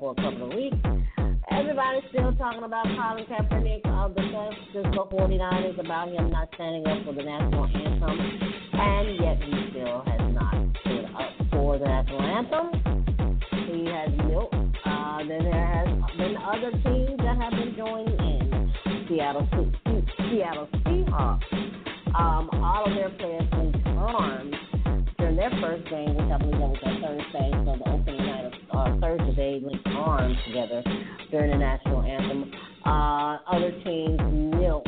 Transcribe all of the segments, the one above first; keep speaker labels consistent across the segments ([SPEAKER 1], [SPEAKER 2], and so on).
[SPEAKER 1] For a couple of weeks. Everybody's still talking about Colin Kaepernick of the San Francisco 49ers about him not standing up for the national anthem, and yet he still has not stood up for the national anthem. He has milked. Uh, then there has been other teams that have been joining in. Seattle, Seattle Seahawks. Um, all of their players linked arms during their first game, which I believe that was on Thursday, so the opening night of uh, Thursday, arms together during the national anthem. Uh, other teams knelt,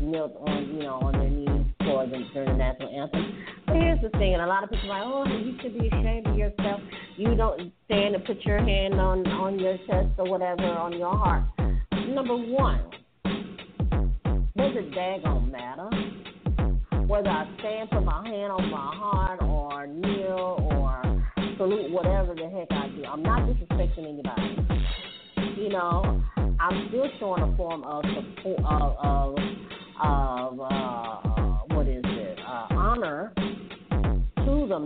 [SPEAKER 1] knelt on, you know, on their knees for the, during the national anthem. But here's the thing, and a lot of people are like, oh, you should be ashamed of yourself. You don't stand and put your hand on on your chest or whatever on your heart. Number one, does it daggone matter? whether I stand, put my hand on my heart, or kneel, or salute, whatever the heck I do. I'm not disrespecting anybody. You know, I'm still showing a form of support, of, of, of uh, what is it, uh, honor to the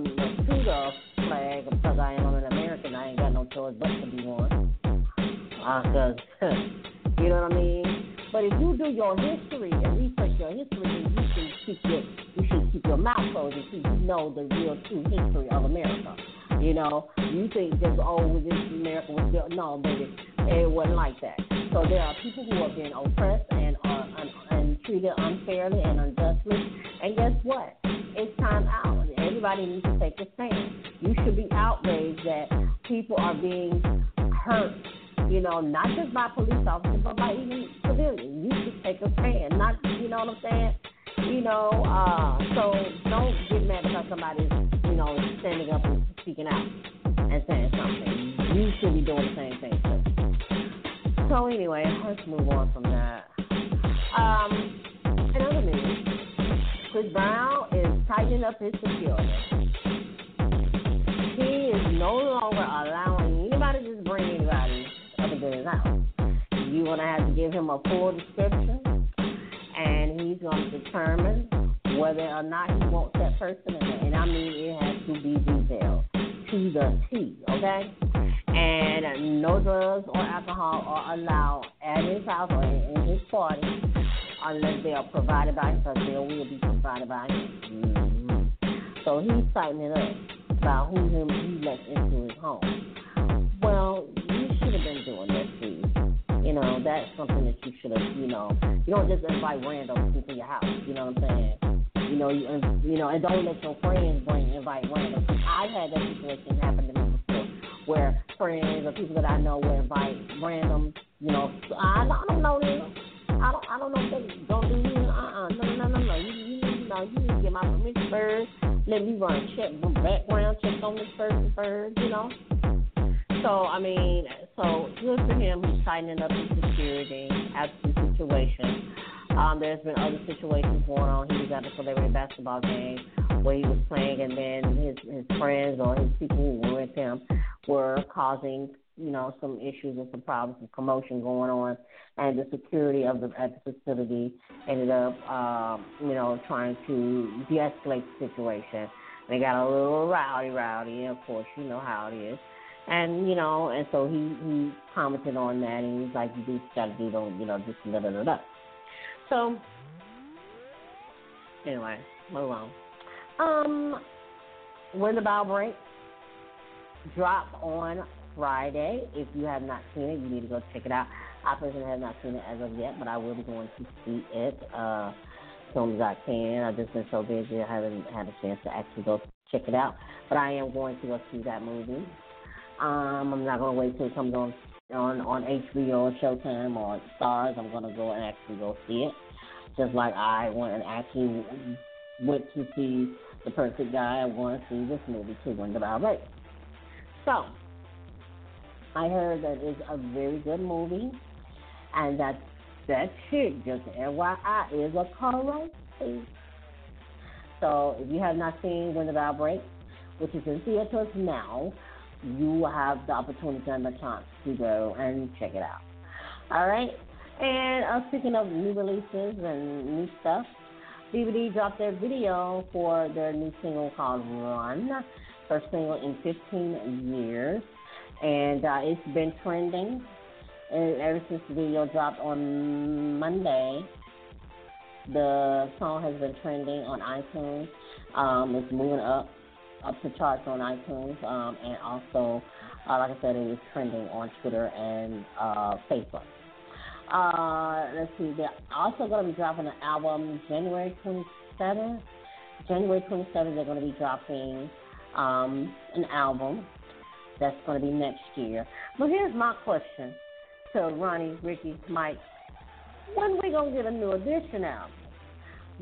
[SPEAKER 1] to the flag because I am an American. I ain't got no choice but to be one. Because, you know what I mean? But if you do your history and research your history, you should keep your you should keep your mouth closed and see you know the real true history of America. You know, you think just oh, this America was built. No, baby, it wasn't like that. So there are people who have been oppressed and are and, and treated unfairly and unjustly. And guess what? It's time out. Everybody needs to take a stand. You should be outraged that people are being hurt you know, not just by police officers, but by even civilians. You should take a stand, not, you know what I'm saying? You know, uh, so don't get mad because somebody's, know, standing up and speaking out and saying something. You should be doing the same thing too. So anyway, let's move on from that. Um, in other news, Chris Brown is tightening up his security. He is no longer allowing anybody to just bring anybody other than his house. You're to have to give him a full description, and he's to determine whether or not he wants that person. And I mean, it has to be detailed to the T, okay? And no drugs or alcohol are allowed at his house or in his party unless they are provided by him, they will be provided by him. Mm-hmm. So he's tightening up about who him he lets into his home. Well, you should have been doing that too. You know, that's something that you should have. You know, you don't just invite randoms into your house. You know what I'm saying? You know, you you know, and don't let your friends bring invite randoms. I've had that situation happen to me before, where friends or people that I know will invite randoms. You know, I, I don't know them. I don't, I don't know if they don't do you. Uh, uh no, no, no, no. You, you, you know, you need to get my permission first. Let me run check, background check on this person first. You know. So I mean, so good for him. He's tightening up his security after the situation. Um, there's been other situations going on. He was at a celebrity basketball game where he was playing, and then his his friends or his people who were with him were causing you know some issues and some problems, some commotion going on, and the security of the at the facility ended up um, you know trying to de-escalate the situation. They got a little rowdy, rowdy, and of course you know how it is. And you know, and so he he commented on that, and he's like, "You do got to do, don't you know, just da da da da." So anyway, move on. Um, when the bow break drop on Friday. If you have not seen it, you need to go check it out. I personally have not seen it as of yet, but I will be going to see it uh, as soon as I can. I've just been so busy, I haven't had a chance to actually go check it out. But I am going to go see that movie. Um, I'm not going to wait till it comes on on on HBO Showtime or Stars, I'm to go and actually go see it. Just like I went and actually went to see The Perfect Guy, I'm going to see this movie too, Wonder Right. So, I heard that it's a very good movie, and that that chick, just FYI, is a crazy. So, if you have not seen Winter Outbreak, which is in theaters now, you have the opportunity and the chance to go and check it out. All right. And uh, speaking of new releases and new stuff, BBD dropped their video for their new single called Run, first single in 15 years, and uh, it's been trending and ever since the video dropped on Monday. The song has been trending on iTunes. Um, it's moving up up the charts on iTunes, um, and also, uh, like I said, it is trending on Twitter and uh, Facebook. Uh, let's see, they're also going to be dropping an album January 27th. January 27th, they're going to be dropping um, an album that's going to be next year. But here's my question to Ronnie, Ricky, Mike. When we going to get a new edition album?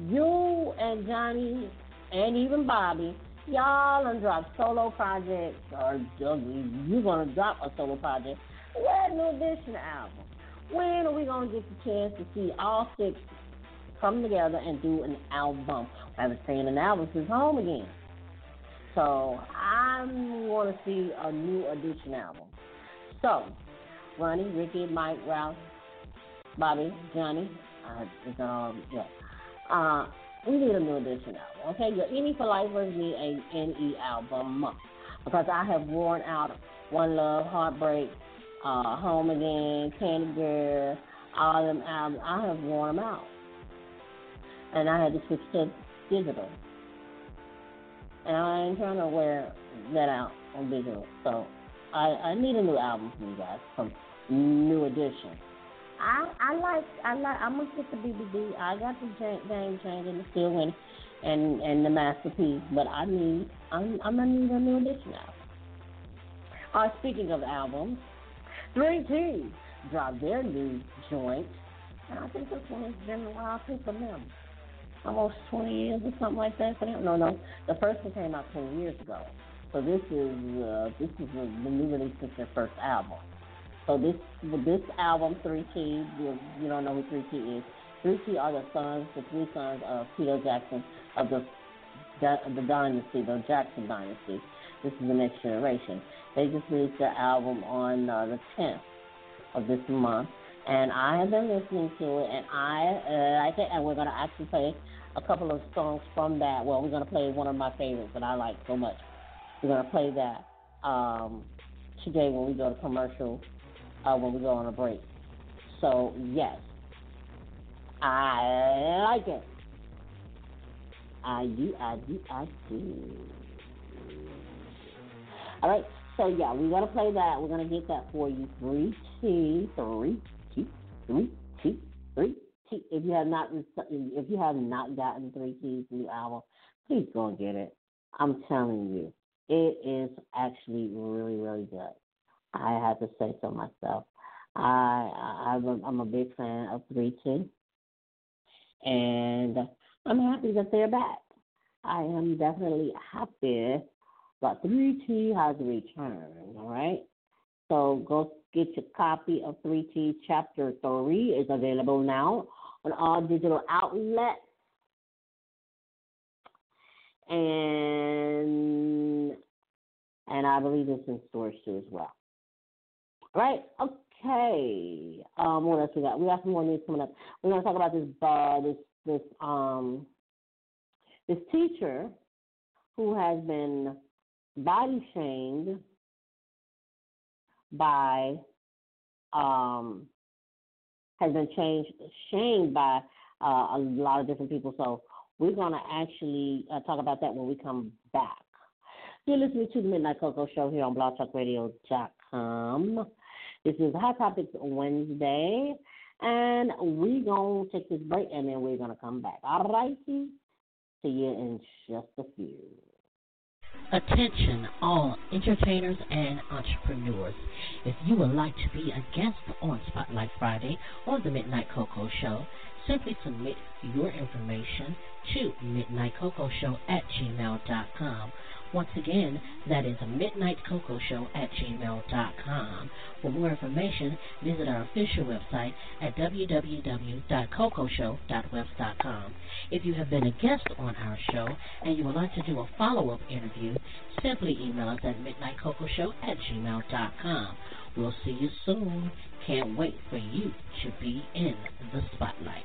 [SPEAKER 1] You and Johnny and even Bobby, y'all done drop solo projects, or you're to drop a solo project. Where new edition album? When are we to get the chance to see all six come together and do an album? I haven't seen an album since Home Again. So I want to see a new edition album. So, Ronnie, Ricky, Mike, Ralph, Bobby, Johnny, uh, um, yeah. Uh, we need a new edition album. Okay, your NE4Lifers need a NE album because I have worn out One Love, Heartbreak, uh, Home Again, Candy Girl, all of them albums. I have worn them out, and I had to switch to digital. And I ain't trying to wear that out on digital, so I, I need a new album from you guys, from New Edition. I I like I like I'm gonna get the BBD. I got the game changing, the still winning, and and the masterpiece. But I need I'm I'm gonna need a new edition album. Uh, speaking of albums, Three T dropped their new joint, and I think this one a while too for them. Almost 20 years or something like that for them. No, no, the first one came out 20 years ago. So this is uh, this is the, the new release of their first album. So this this album, 3T, you, you don't know who 3T is. 3T are the sons, the three sons of Peter Jackson of the the dynasty, the Jackson dynasty. This is the next generation. They just released their album on uh, the 10th of this month, and I have been listening to it, and I uh, like it. And we're gonna actually play a couple of songs from that. Well, we're gonna play one of my favorites that I like so much. We're gonna play that um, today when we go to commercial uh, when we go on a break. So, yes, I like it. I do, I do, I do. All right, so yeah, we're gonna play that. We're gonna get that for you. Three T, three T, three T, three T. If you have not, if you have not gotten Three T's new album, please go and get it. I'm telling you, it is actually really, really good. I have to say so myself. I, I I'm a big fan of 3T, and I'm happy that they're back. I am definitely happy that 3T has returned. All right, so go get your copy of 3T Chapter Three. is available now on all digital outlets. And and I believe it's in stores too as well. Right? Okay. Um, what else we got? We got some more news coming up. We're gonna talk about this uh, this this um this teacher who has been body shamed by um has been changed shamed by uh, a lot of different people. So we're gonna actually uh, talk about that when we come back. You're listening to the Midnight Coco Show here on BlogTalkRadio.com. This is Hot Topics Wednesday, and we gonna take this break, and then we're gonna come back. All righty, see you in just a few.
[SPEAKER 2] Attention, all entertainers and entrepreneurs. If you would like to be a guest on Spotlight Friday or the Midnight Coco Show, simply submit your information to midnightcocoshow at gmail.com. Once again, that is a Midnight Coco Show at gmail.com. For more information, visit our official website at www.cocoshow.webs.com. If you have been a guest on our show and you would like to do a follow-up interview, simply email us at midnightcocoshow at gmail.com. We'll see you soon. Can't wait for you to be in the spotlight.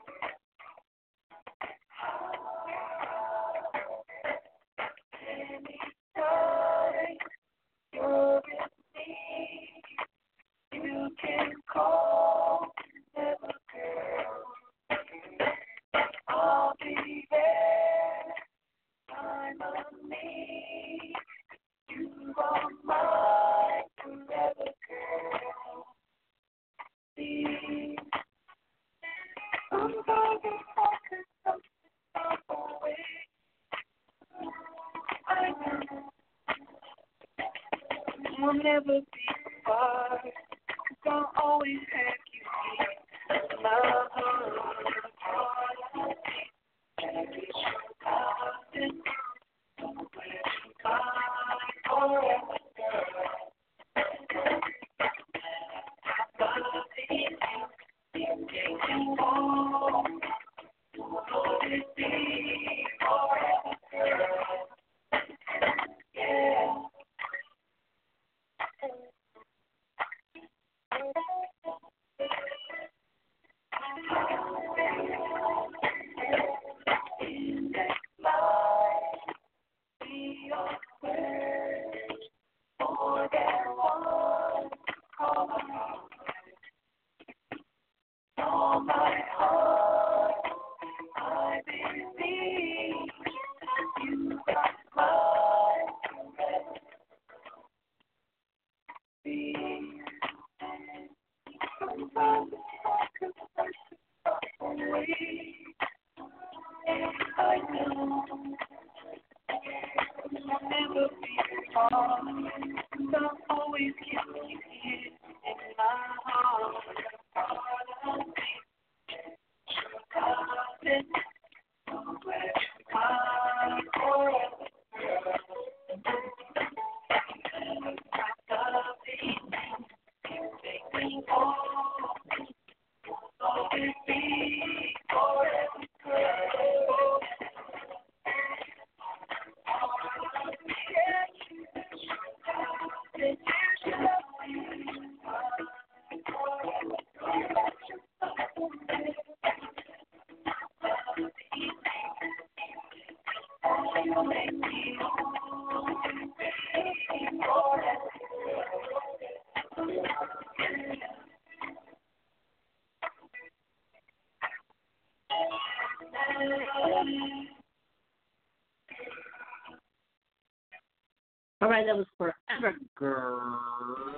[SPEAKER 1] Right, that was Forever Girl.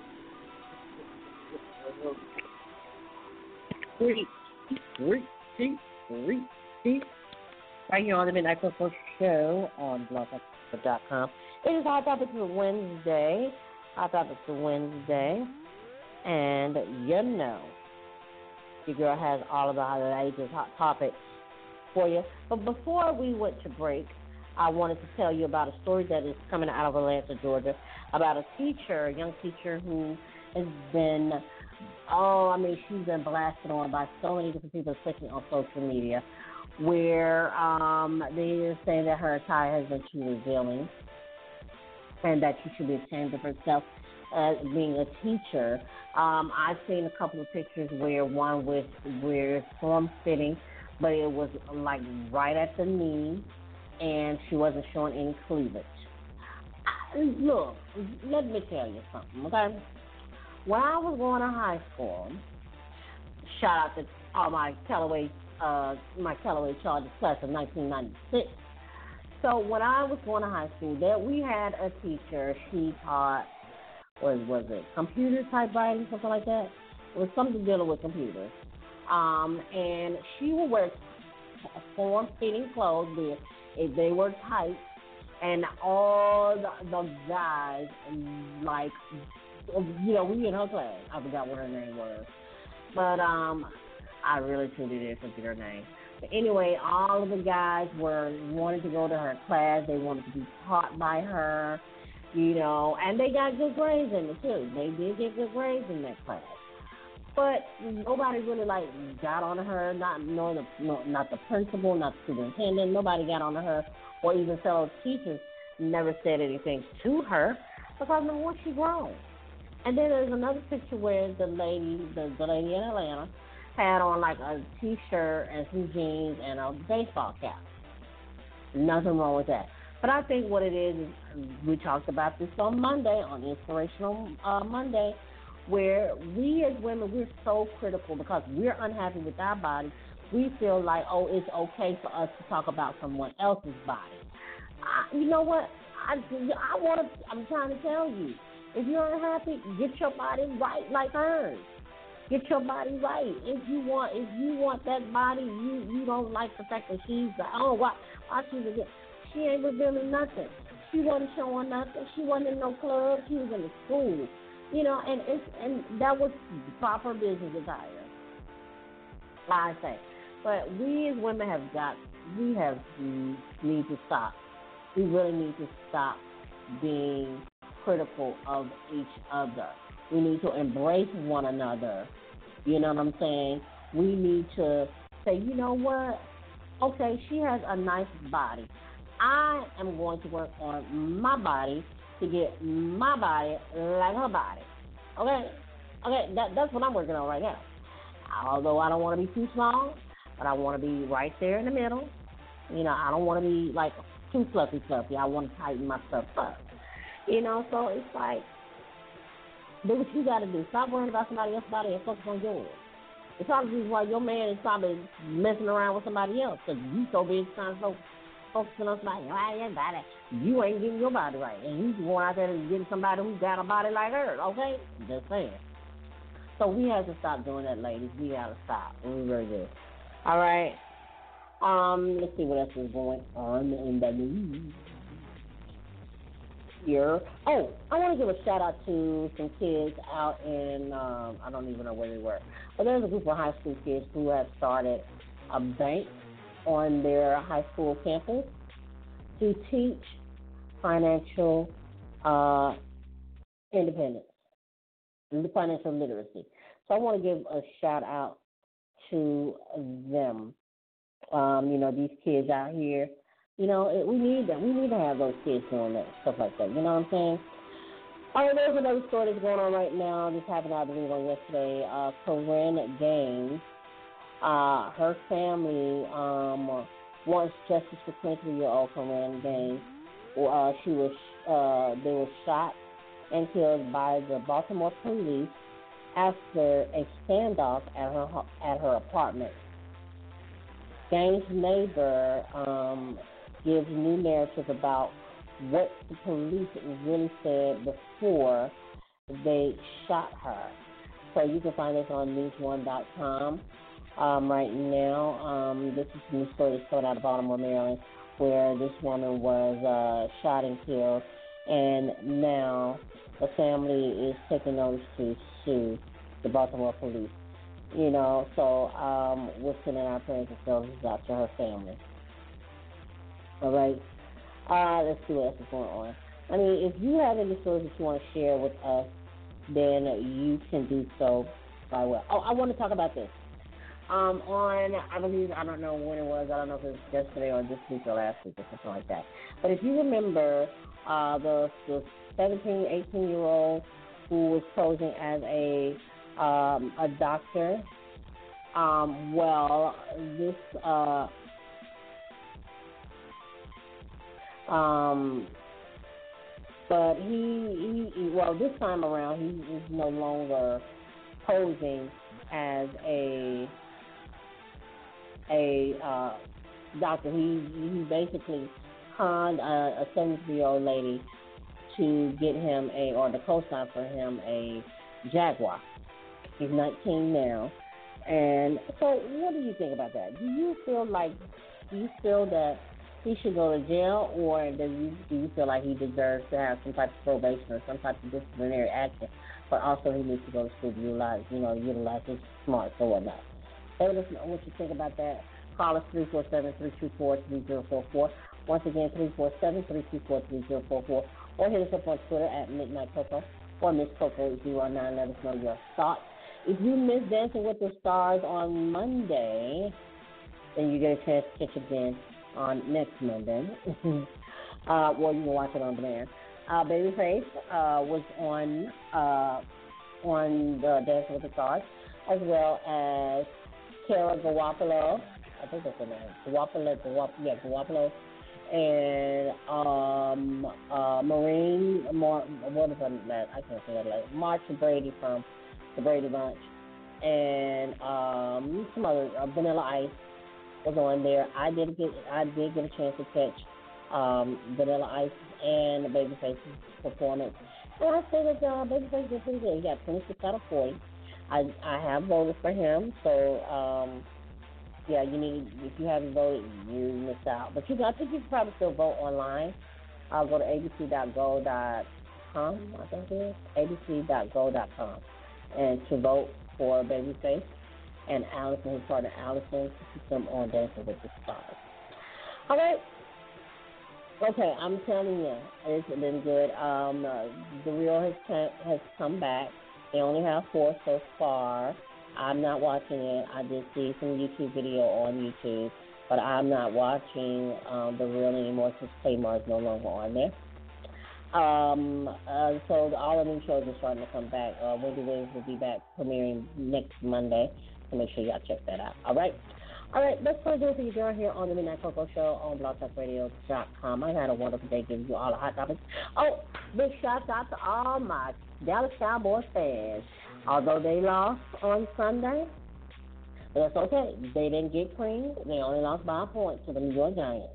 [SPEAKER 1] Free, free, free, free, free. Right here on the Midnight Coco Show on blogtalk.com. It is Hot Topics for Wednesday. Hot Topics for Wednesday. And you know, your girl has all of the latest hot topics for you. But before we went to break, I wanted to tell you about a story that is coming out of Atlanta, Georgia, about a teacher, a young teacher who has been, oh, I mean, she's been blasted on by so many different people, especially on social media, where um, they say that her attire has been too revealing and that she should be ashamed of herself as being a teacher. Um, I've seen a couple of pictures where one was where it's form fitting, but it was like right at the knee, and she wasn't showing any cleavage. Look, let me tell you something, okay? When I was going to high school, shout out to all my Callaway, uh, my Callaway Chargers class of 1996. So when I was going to high school, there we had a teacher. She taught was was it computer type writing, something like that. It was something dealing with computers. Um, and she would wear form fitting clothes there if they were tight and all the, the guys like you know, we in her class. I forgot what her name was. But um I really truly did forget her name. But anyway, all of the guys were wanted to go to her class. They wanted to be taught by her, you know, and they got good grades in it too. They did get good grades in that class. But nobody really like got on her, not knowing the no, not the principal, not the superintendent. Nobody got on her, or even fellow teachers never said anything to her because no one she grown. And then there's another picture where the lady, the, the lady in Atlanta, had on like a t-shirt and some jeans and a baseball cap. Nothing wrong with that. But I think what it is, is we talked about this on Monday, on Inspirational uh, Monday, where we as women, we're so critical because we're unhappy with our bodies. We feel like, oh, it's okay for us to talk about someone else's body. I, you know what? I, I want to, I'm trying to tell you, if you're unhappy, get your body right like hers. Get your body right. If you want, if you want that body, you you don't like the fact that she's the oh why why she's a she ain't revealing nothing. She wasn't showing nothing. She wasn't in no club. She was in the school. You know, and it's and that was proper business attire. I say, but we as women have got we have we need to stop. We really need to stop being critical of each other. We need to embrace one another. You know what I'm saying? We need to say, you know what? Okay, she has a nice body. I am going to work on my body to get my body like her body. Okay? Okay, that, that's what I'm working on right now. Although I don't want to be too small, but I want to be right there in the middle. You know, I don't want to be like too fluffy fluffy. I want to tighten myself up. You know, so it's like, do what you got to do. Stop worrying about somebody else's body and focus on yours. It's obviously why your man is probably messing around with somebody else because you so busy trying to focus focusing on somebody, right, body. You ain't getting your body right. And you going out there and getting somebody who got a body like her, okay? Just saying. So we have to stop doing that, ladies. We gotta stop. We really do. All right. Um, let's see what else is going on in the news. Here. Oh, I want to give a shout out to some kids out in um, I don't even know where they were, but there's a group of high school kids who have started a bank on their high school campus to teach financial uh, independence, financial literacy. So I want to give a shout out to them. Um, you know, these kids out here, you know, it, we need that. We need to have those kids doing that, stuff like that. You know what I'm saying? All right, there's another story that's going on right now. This happened, I believe, on yesterday. Uh, Korryn Gaines uh, her family um, wants justice for 23-year-old Korryn Gaines. Uh, she was uh, they were shot and killed by the Baltimore police after a standoff at her at her apartment. Gaines' neighbor um, gives new narrative about what the police really said before they shot her. So you can find this on news1.com um, right now. Um, this is new story that's coming out of Baltimore, Maryland, where this woman was uh, shot and killed, and now the family is taking notice to sue the Baltimore police. You know, so um, we're sending our prayers and condolences out to her family. All right. Uh, let's see what else is going on. I mean, if you have any stories that you want to share with us, then you can do so by well. Oh, I want to talk about this. Um, on I believe I don't know when it was. I don't know if it was yesterday or this week or last week or something like that. But if you remember, uh, the the 17, 18 year old who was posing as a um, a doctor. Um, well, this uh, um, but he, he well this time around he is no longer posing as a a uh, doctor. He he basically conned a 73 year old lady to get him a or the co-sign for him a Jaguar. He's 19 now, and so what do you think about that? Do you feel like do you feel that he should go to jail, or do you do you feel like he deserves to have some type of probation or some type of disciplinary action? But also he needs to go to school to utilize you know utilize his smarts or whatnot. Us know what you think about that. Call us 347-324-3044. Once again, 347-324-3044. Or hit us up on Twitter at Midnight Coco or Miss Coco09. Let us know your thoughts. If you missed Dancing with the Stars on Monday, then you get a chance to catch it again on next Monday. uh, well, you can watch it on demand. Uh, Babyface uh, was on uh, on the Dancing with the Stars, as well as Kara Guapolo. I think that's her name. Guapolo, Guap, yeah, Guapolo. And um, uh, Marine, Mar, what is her name? I can't say that. Like Marcia Brady from the Brady Bunch, and um, some other uh, Vanilla Ice was on there. I did get I did get a chance to catch um, Vanilla Ice and Babyface's performance. And I that uh, Babyface did pretty good. He got 26 out of 40. I I have voted for him, so um, yeah, you need if you haven't voted, you missed out. But you, can, I think you can probably still vote online. I'll go to abc.go.com. I think it is abc.go.com, and to vote for Babyface and Allison, his partner Allison, to keep them on Dancing with the Stars. Right. Okay, I'm telling you, it's been good. Um, uh, the real has has come back. They only have four so far. I'm not watching it. I did see some YouTube video on YouTube, but I'm not watching um, the real anymore since Claymore is no longer on there. Um, uh, so all of these shows are starting to come back. Uh, Wendy Williams will be back premiering next Monday, so make sure y'all check that out. All right. All right, let's go do it for you down here on the Midnight Coco Show on blogtalkradio.com. I had a wonderful day giving you all the hot topics. Oh, big shout out to all my Dallas Cowboys fans. Although they lost on Sunday, that's okay. They didn't get creamed. They only lost by a point to the New York Giants.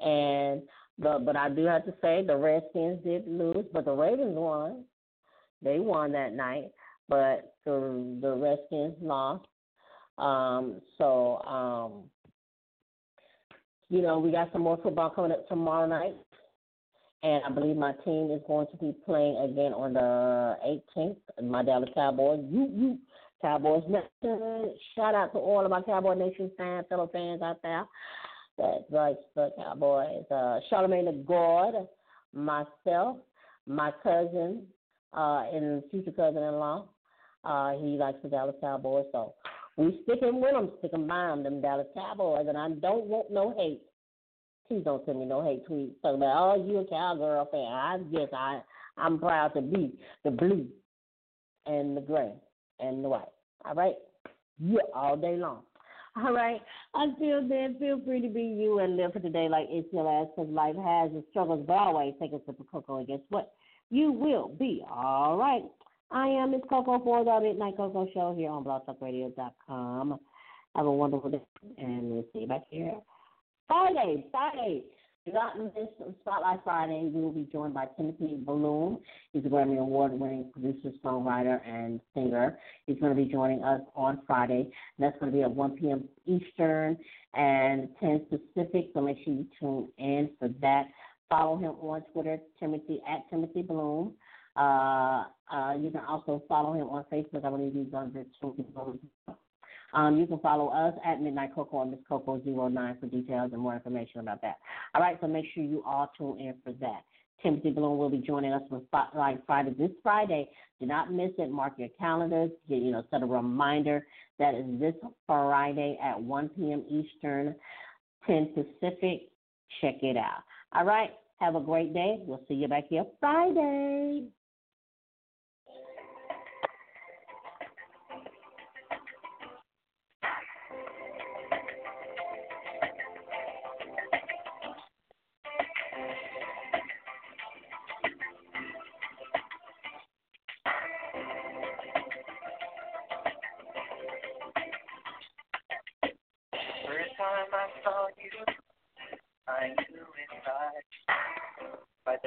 [SPEAKER 1] And the, but I do have to say the Redskins did lose, but the Ravens won. They won that night, but the the Redskins lost. Um, so, um, you know, we got some more football coming up tomorrow night. And I believe my team is going to be playing again on the 18th. My Dallas Cowboys. You, you, Cowboys Nation. Shout out to all of my Cowboy Nation fans, fellow fans out there. That's right, the Cowboys. Uh, Charlemagne the God, myself, my cousin, uh, and future cousin-in-law. Uh, he likes the Dallas Cowboys, so we sticking with them, sticking by them, them Dallas Cowboys, and I don't want no hate. Please don't send me no hate tweets talking about, oh, you a cowgirl fan. I guess I, I'm proud to be the blue and the gray and the white. All right? Yeah, all day long. All right. Until then, feel free to be you and live for today like it's your last because life has its struggles, but always take a sip of cocoa and guess what? You will be all right. I am Miss Coco for the Midnight Coco Show here on blogtalkradio.com. Have a wonderful day, and we'll see you back here Friday. Friday. Do not miss Spotlight Friday. We will be joined by Timothy Bloom. He's a Grammy Award winning producer, songwriter, and singer. He's going to be joining us on Friday. That's going to be at 1 p.m. Eastern and 10 Pacific. So make sure you tune in for that. Follow him on Twitter, Timothy at Timothy Bloom. Uh, uh, you can also follow him on Facebook. I believe he's on the um, you can follow us at Midnight Coco or Miss Coco 09 for details and more information about that. All right, so make sure you all tune in for that.
[SPEAKER 3] Timothy Bloom will be joining us for Spotlight Friday this Friday. Do not miss it. Mark your calendars. Get, you know, set a reminder. That is this Friday at 1 p.m. Eastern, 10 Pacific. Check it out. All right. Have a great day. We'll see you back here Friday.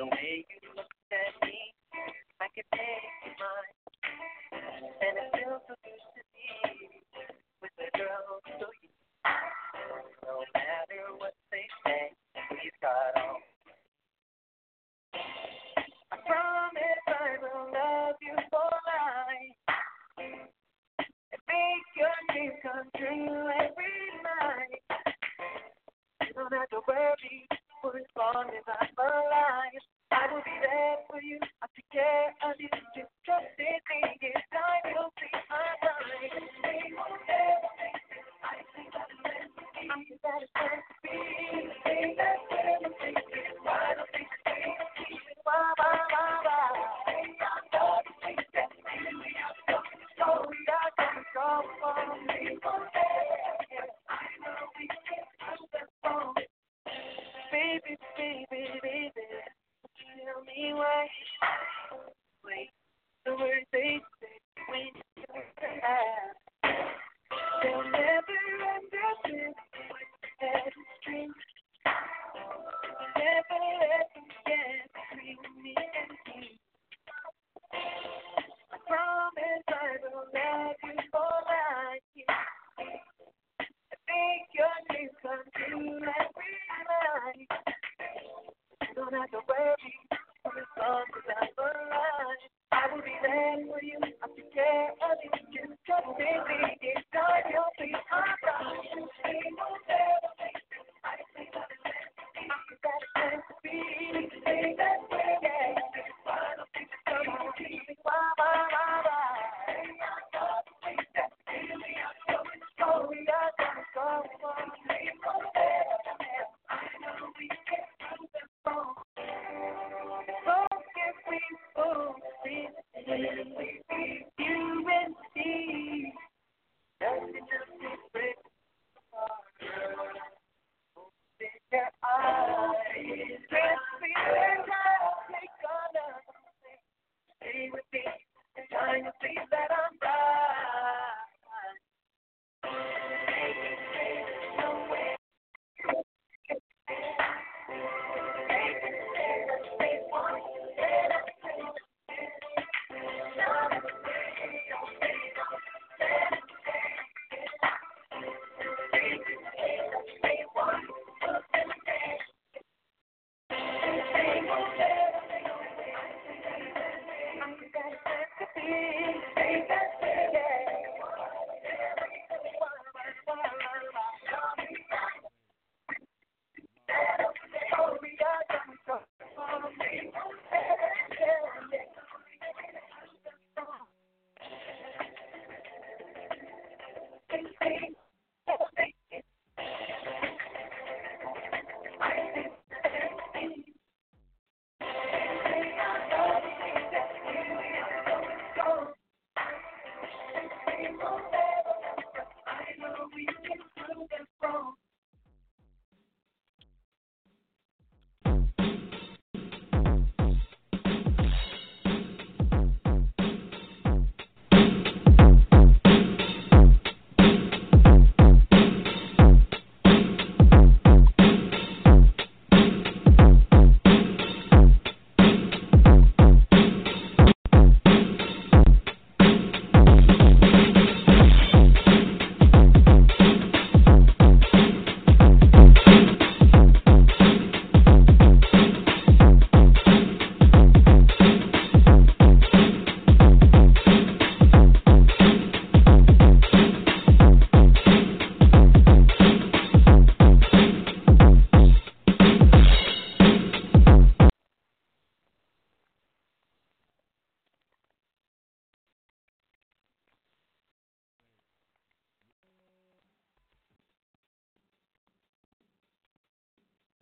[SPEAKER 1] domain